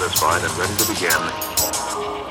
Satisfied and ready to begin.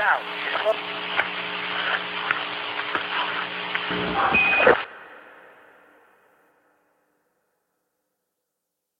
Now.